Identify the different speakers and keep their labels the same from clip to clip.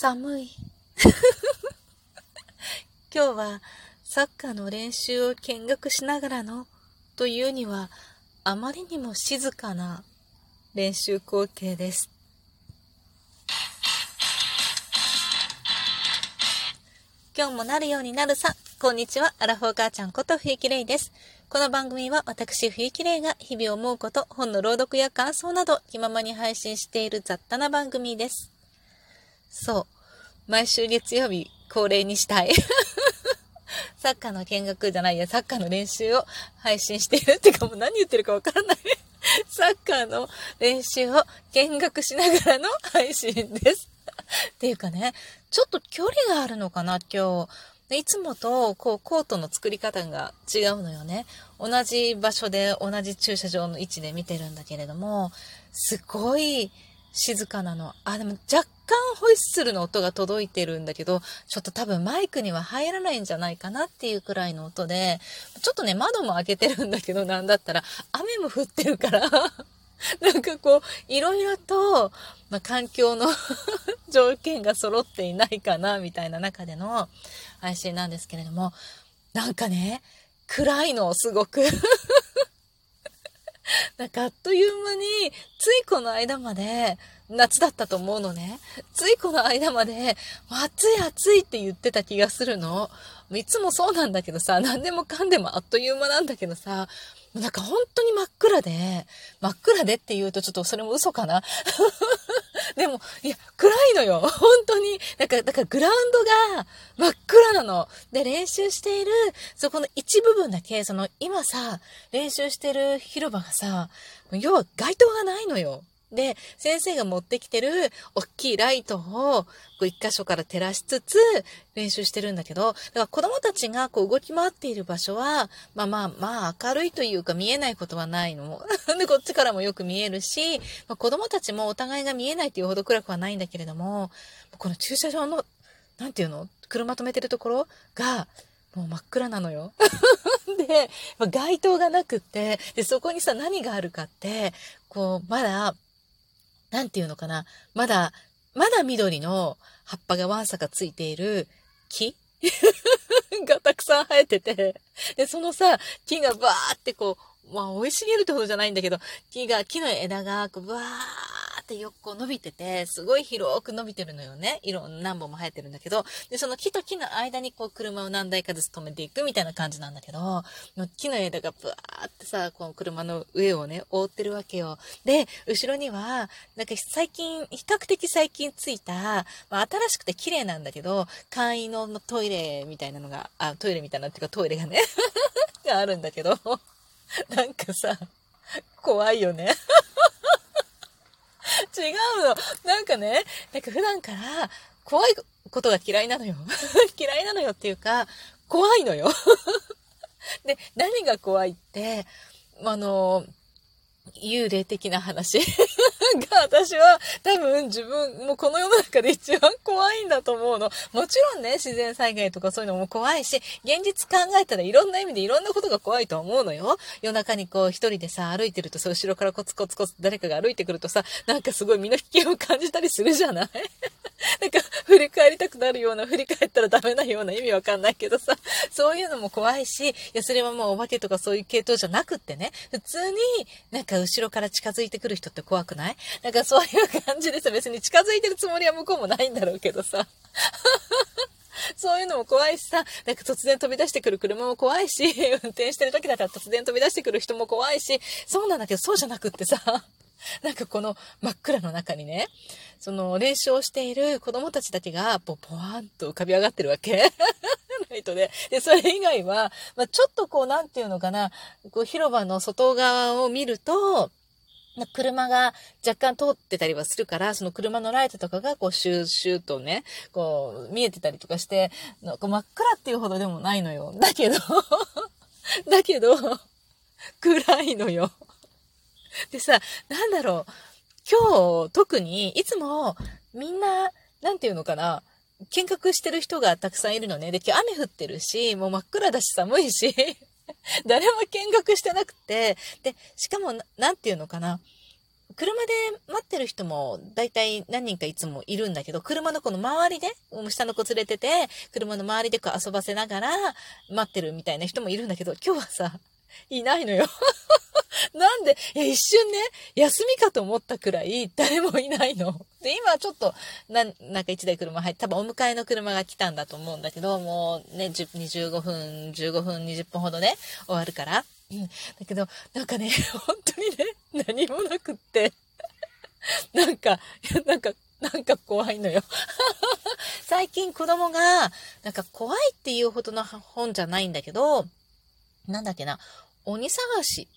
Speaker 1: 寒い。今日はサッカーの練習を見学しながらのというにはあまりにも静かな練習光景です。今日もなるようになるさ。こんにちは。アラフォー母ちゃんこと冬木玲です。この番組は私冬木玲が日々思うこと、本の朗読や感想など気ままに配信している雑多な番組です。そう。毎週月曜日恒例にしたい。サッカーの見学じゃないや、サッカーの練習を配信しているってかもう何言ってるかわからない サッカーの練習を見学しながらの配信です。っていうかね、ちょっと距離があるのかな、今日。いつもと、こう、コートの作り方が違うのよね。同じ場所で、同じ駐車場の位置で見てるんだけれども、すごい静かなの。あ、でも若干ホイッスルの音が届いてるんだけど、ちょっと多分マイクには入らないんじゃないかなっていうくらいの音で、ちょっとね、窓も開けてるんだけど、なんだったら、雨も降ってるから なんかこう、いろいろと、まあ、環境の 条件が揃っていないかな、みたいな中での配信なんですけれども、なんかね、暗いの、すごく なんかあっという間に、ついこの間まで、夏だったと思うのね。ついこの間まで、暑い暑いって言ってた気がするの。いつもそうなんだけどさ、何でもかんでもあっという間なんだけどさ、なんか本当に真っ暗で、真っ暗でって言うとちょっとそれも嘘かなでも、いや、暗いのよ。本当に。だから、だからグラウンドが真っ暗なの。で、練習している、そこの一部分だけ、その、今さ、練習してる広場がさ、要は街灯がないのよ。で、先生が持ってきてる大きいライトをこう一箇所から照らしつつ練習してるんだけど、だから子供たちがこう動き回っている場所は、まあまあまあ明るいというか見えないことはないの。で、こっちからもよく見えるし、まあ、子供たちもお互いが見えないというほど暗くはないんだけれども、この駐車場の、なんていうの？車止めてるところが、もう真っ暗なのよ。で、街灯がなくって、で、そこにさ、何があるかって、こう、まだ、なんていうのかな？まだ、まだ緑の葉っぱがわんさかついている木？がたくさん生えてて、で、そのさ、木がバーってこう、まあ、生い茂るってほどじゃないんだけど、木が、木の枝が、こう、バーってよくこう伸びてて、すごい広く伸びてるのよね。いろん何本も生えてるんだけど、で、その木と木の間にこう車を何台かずつ止めていくみたいな感じなんだけど、木の枝がブワーってさ、この車の上をね、覆ってるわけよ。で、後ろには、なんか最近、比較的最近ついた、まあ、新しくて綺麗なんだけど、簡易のトイレみたいなのが、あ、トイレみたいなっていうかトイレがね があるんだけど、なんかさ、怖いよね 違うの。なんかね、なんか普段から怖いことが嫌いなのよ。嫌いなのよっていうか、怖いのよ。で、何が怖いって、あの、幽霊的な話が私は多分自分もこの世の中で一番怖いんだと思うの。もちろんね、自然災害とかそういうのも怖いし、現実考えたらいろんな意味でいろんなことが怖いと思うのよ。夜中にこう一人でさ、歩いてるとさ、後ろからコツコツコツ誰かが歩いてくるとさ、なんかすごい身の危険を感じたりするじゃない？なんか振り返りたくなるような、振り返ったらダメなような意味わかんないけどさ、そういうのも怖いし、いや、それはもうお化けとかそういう系統じゃなくってね、普通になんか後ろから近づいてくる人って怖くない？なんかそういう感じでさ、別に近づいてるつもりは向こうもないんだろうけどさ。そういうのも怖いしさ、なんか突然飛び出してくる車も怖いし、運転してる時だったら突然飛び出してくる人も怖いし、そうなんだけど、そうじゃなくってさ、なんかこの真っ暗の中にね、その練習をしている子供たちだけが、ぽ、ぽわんと浮かび上がってるわけ。ライトで。で、それ以外は、まあ、ちょっとこう、なんていうのかな、こう、広場の外側を見ると、車が若干通ってたりはするから、その車のライトとかがこうシューシューとね、こう見えてたりとかして、なんか真っ暗っていうほどでもないのよ。だけど だけど、暗いのよ。でさ、なんだろう、今日特にいつもみんな、なんていうのかな、見学してる人がたくさんいるのね。で、今日雨降ってるし、もう真っ暗だし寒いし、誰も見学してなくて、で、しかもな、なんていうのかな、車で待ってる人も大体何人かいつもいるんだけど、車のこの周りで、下の子連れてて、車の周りでこう遊ばせながら待ってるみたいな人もいるんだけど、今日はさ、いないのよ。なんで、いや、一瞬ね、休みかと思ったくらい誰もいないの。で、今ちょっと、な、なんか一台車入って、多分お迎えの車が来たんだと思うんだけど、もうね、25分、15分、20分ほどね、終わるから。うん。だけど、なんかね、本当にね、何もなくって、なんか、なんか、なんか怖いのよ。最近子供が、なんか怖いっていうほどの本じゃないんだけど、なんだっけな、鬼探し。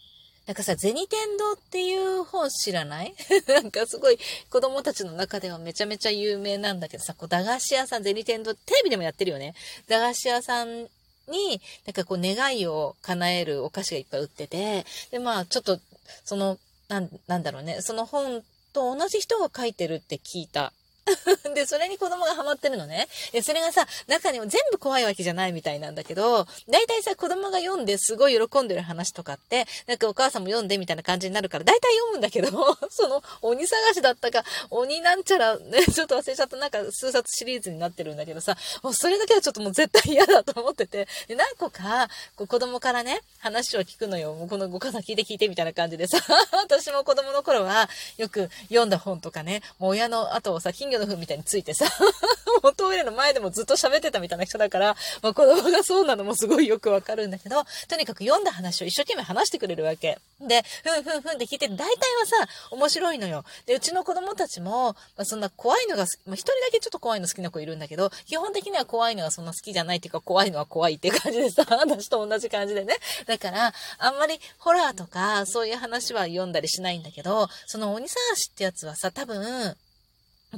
Speaker 1: なんかさ、銭天堂っていう本知らない？なんかすごい子供たちの中ではめちゃめちゃ有名なんだけどさ、こう駄菓子屋さん、銭天堂、テレビでもやってるよね。駄菓子屋さんに、なんかこう願いを叶えるお菓子がいっぱい売ってて、で、まあちょっと、その、なん、なんだろうね、その本と同じ人が書いてるって聞いた で、それに子供がハマってるのね。で、それがさ、中にも全部怖いわけじゃないみたいなんだけど、大体さ、子供が読んですごい喜んでる話とかって、なんかお母さんも読んでみたいな感じになるから、大体読むんだけど、その、鬼探しだったか、鬼なんちゃら、ね、ちょっと忘れちゃった、なんか数冊シリーズになってるんだけどさ、もうそれだけはちょっともう絶対嫌だと思ってて、で、何個か、こう子供からね、話を聞くのよ。もうこのご母さん聞いて聞いてみたいな感じでさ、私も子供の頃は、よく読んだ本とかね、もう親の後をさ、金魚の糞みたいについてさ、もうトイレの前でもずっと喋ってたみたいな人だから、まあ、子供がそうなのもすごいよくわかるんだけど、とにかく読んだ話を一生懸命話してくれるわけ。で、ふんふんふんって聞いて、大体はさ、面白いのよ。で、うちの子供たちも、まあ、そんな怖いのが、まあ、一人だけちょっと怖いの好きな子いるんだけど、基本的には怖いのがそんな好きじゃないっていうか、怖いのは怖いっていう感じでさ、私と同じ感じでね。だから、あんまりホラーとか、そういう話は読んだりしないんだけど、その鬼探しってやつはさ、多分、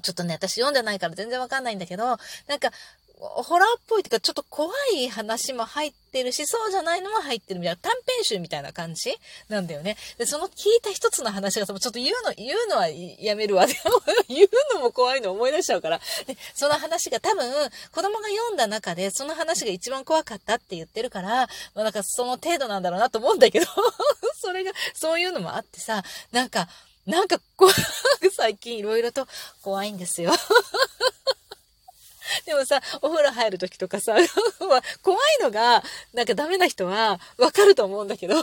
Speaker 1: ちょっとね、私読んでないから全然わかんないんだけど、なんか、ホラーっぽいっていうか、ちょっと怖い話も入ってるし、そうじゃないのも入ってるみたいな、短編集みたいな感じなんだよね。で、その聞いた一つの話が、ちょっと言うの、言うのはやめるわ。言うのも怖いの思い出しちゃうから。で、その話が多分、子供が読んだ中で、その話が一番怖かったって言ってるから、まあなんかその程度なんだろうなと思うんだけど、それが、そういうのもあってさ、なんか、なんか、こう 最近いろいろと怖いんですよ。でもさ、お風呂入るときとかさ、怖いのが、なんかダメな人はわかると思うんだけど、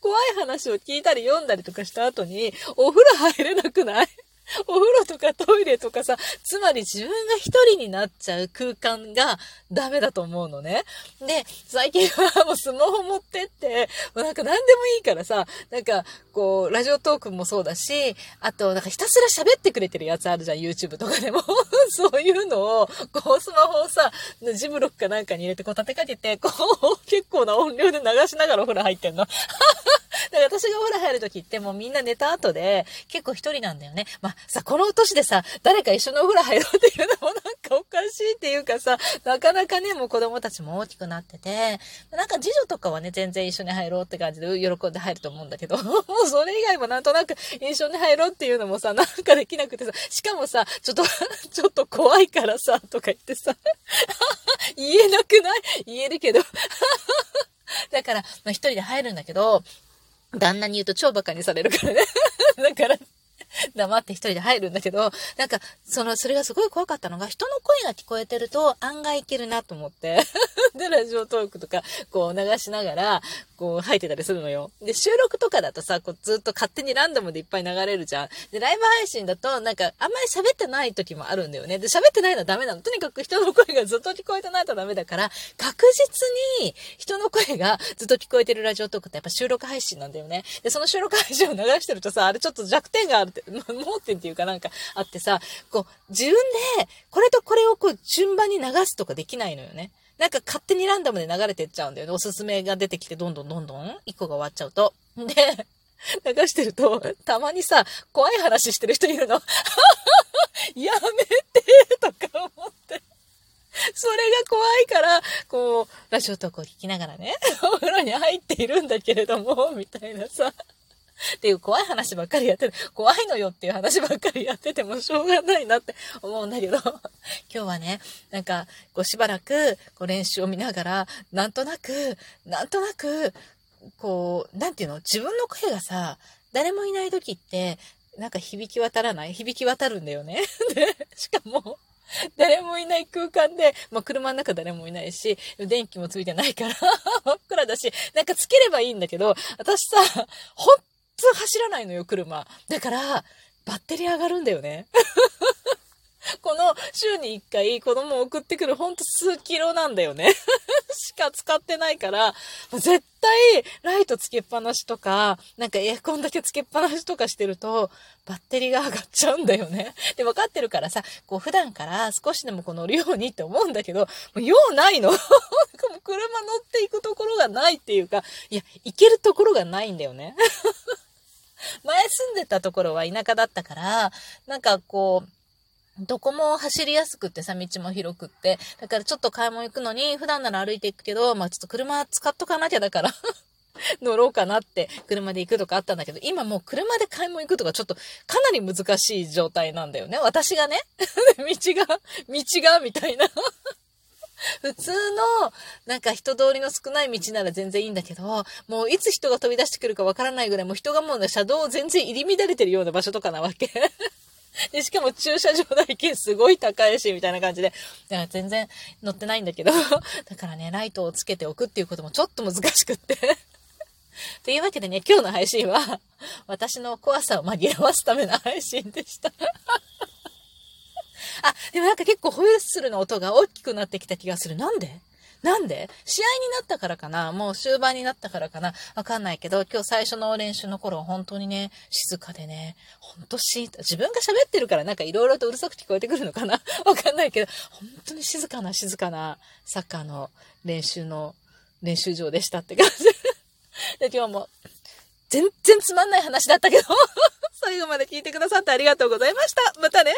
Speaker 1: 怖い話を聞いたり読んだりとかした後に、お風呂入れなくない？お風呂とかトイレとかさ、つまり自分が一人になっちゃう空間がダメだと思うのね。で、最近はもうスマホ持ってって、もうなんか何でもいいからさ、なんかこう、ラジオトークもそうだし、あとなんかひたすら喋ってくれてるやつあるじゃん、YouTube とかでも。そういうのを、こうスマホをさ、ジブロックかなんかに入れてこう立てかけて、こう、結構な音量で流しながらお風呂入ってんの。だから私がお風呂入るときってもうみんな寝た後で結構一人なんだよね。まあさ、この年でさ、誰か一緒のお風呂入ろうっていうのもなんかおかしいっていうかさ、なかなかね、もう子供たちも大きくなってて、なんか次女とかはね、全然一緒に入ろうって感じで喜んで入ると思うんだけど、もうそれ以外もなんとなく一緒に入ろうっていうのもさ、なんかできなくてさ、しかもさ、ちょっと ちょっと怖いからさ、とか言ってさ、言えなくない？言えるけどだから、まあ一人で入るんだけど、旦那に言うと超馬鹿にされるからね。だから、黙って一人で入るんだけど、なんか、その、それがすごい怖かったのが、人の声が聞こえてると案外いけるなと思って。で、ラジオトークとか、こう流しながら、こう入ってたりするのよ。で、収録とかだとさ、こうずっと勝手にランダムでいっぱい流れるじゃん。で、ライブ配信だと、なんか、あんまり喋ってない時もあるんだよね。で、喋ってないのはダメなの。とにかく人の声がずっと聞こえてないとダメだから、確実に人の声がずっと聞こえてるラジオトークってやっぱ収録配信なんだよね。で、その収録配信を流してるとさ、あれちょっと弱点があるって、盲点っていうかなんかあってさ、こう、自分で、これとこれをこう、順番に流すとかできないのよね。なんか勝手にランダムで流れてっちゃうんだよね。おすすめが出てきて、どんどんどんどん、一個が終わっちゃうと。で、流してると、たまにさ、怖い話してる人いるの。やめてとか思って。それが怖いから、こう、ラジオトークを聞きながらね、お風呂に入っているんだけれども、みたいなさ。っていう怖い話ばっかりやってる。怖いのよっていう話ばっかりやっててもしょうがないなって思うんだけど、今日はね、なんか、こうしばらく、こう練習を見ながら、なんとなく、なんとなく、こう、なんていうの？自分の声がさ、誰もいない時って、なんか響き渡らない？響き渡るんだよね。で、しかも、誰もいない空間で、まあ、車の中誰もいないし、電気もついてないから 真っ暗だし、なんかつければいいんだけど、私さ、ほんと走らないのよ、車。だから、バッテリー上がるんだよね。この週に1回子供を送ってくるほんと数キロなんだよね。しか使ってないから、絶対ライトつけっぱなしとか、なんかエアコンだけつけっぱなしとかしてると、バッテリーが上がっちゃうんだよね。で、分かってるからさ、こう普段から少しでもこう乗るようにって思うんだけど、もう用ないの。もう車乗っていくところがないっていうか、いや、行けるところがないんだよね。前住んでたところは田舎だったから、なんかこう、どこも走りやすくってさ、道も広くって。だからちょっと買い物行くのに、普段なら歩いていくけど、まあちょっと車使っとかなきゃだから 乗ろうかなって車で行くとかあったんだけど、今もう車で買い物行くとかちょっとかなり難しい状態なんだよね。私がね。道が、道が、みたいな 普通の、なんか人通りの少ない道なら全然いいんだけど、もういつ人が飛び出してくるかわからないぐらい、もう人がもうね、車道を全然入り乱れてるような場所とかなわけ。で、しかも駐車場代金すごい高いし、みたいな感じで。だから全然乗ってないんだけど。だからね、ライトをつけておくっていうこともちょっと難しくって。というわけでね、今日の配信は、私の怖さを紛らわすための配信でした。あ、でもなんか結構ホイッスルの音が大きくなってきた気がする。なんで？なんで？試合になったからかな？もう終盤になったからかな？わかんないけど、今日最初の練習の頃本当にね、静かでね、ほんとし、自分が喋ってるからなんか色々とうるさく聞こえてくるのかな？わかんないけど、本当に静かな静かなサッカーの練習の練習場でしたって感じ。で、今日も全然つまんない話だったけど 最後まで聞いてくださってありがとうございました。またね。